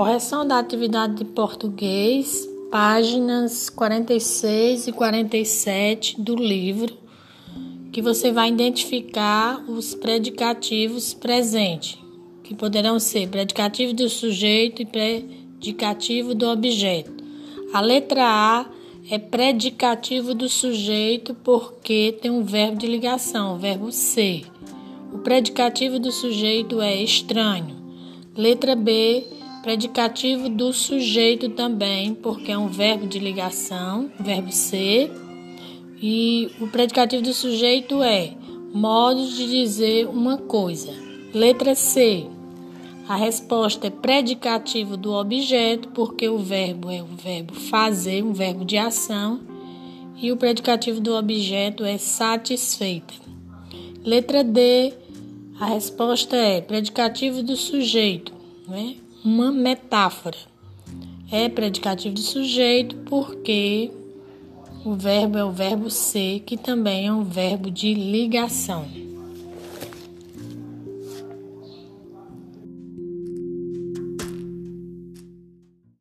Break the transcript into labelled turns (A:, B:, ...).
A: Correção da atividade de português, páginas 46 e 47 do livro, que você vai identificar os predicativos presentes, que poderão ser predicativo do sujeito e predicativo do objeto. A letra A é predicativo do sujeito porque tem um verbo de ligação, o verbo ser. O predicativo do sujeito é estranho. Letra B, predicativo do sujeito também, porque é um verbo de ligação, verbo ser. E o predicativo do sujeito é modo de dizer uma coisa. Letra C. A resposta é predicativo do objeto, porque o verbo é o verbo fazer, um verbo de ação, e o predicativo do objeto é satisfeita. Letra D, a resposta é predicativo do sujeito, né? Uma metáfora. É predicativo do sujeito porque o verbo é o verbo ser, que também é um verbo de ligação.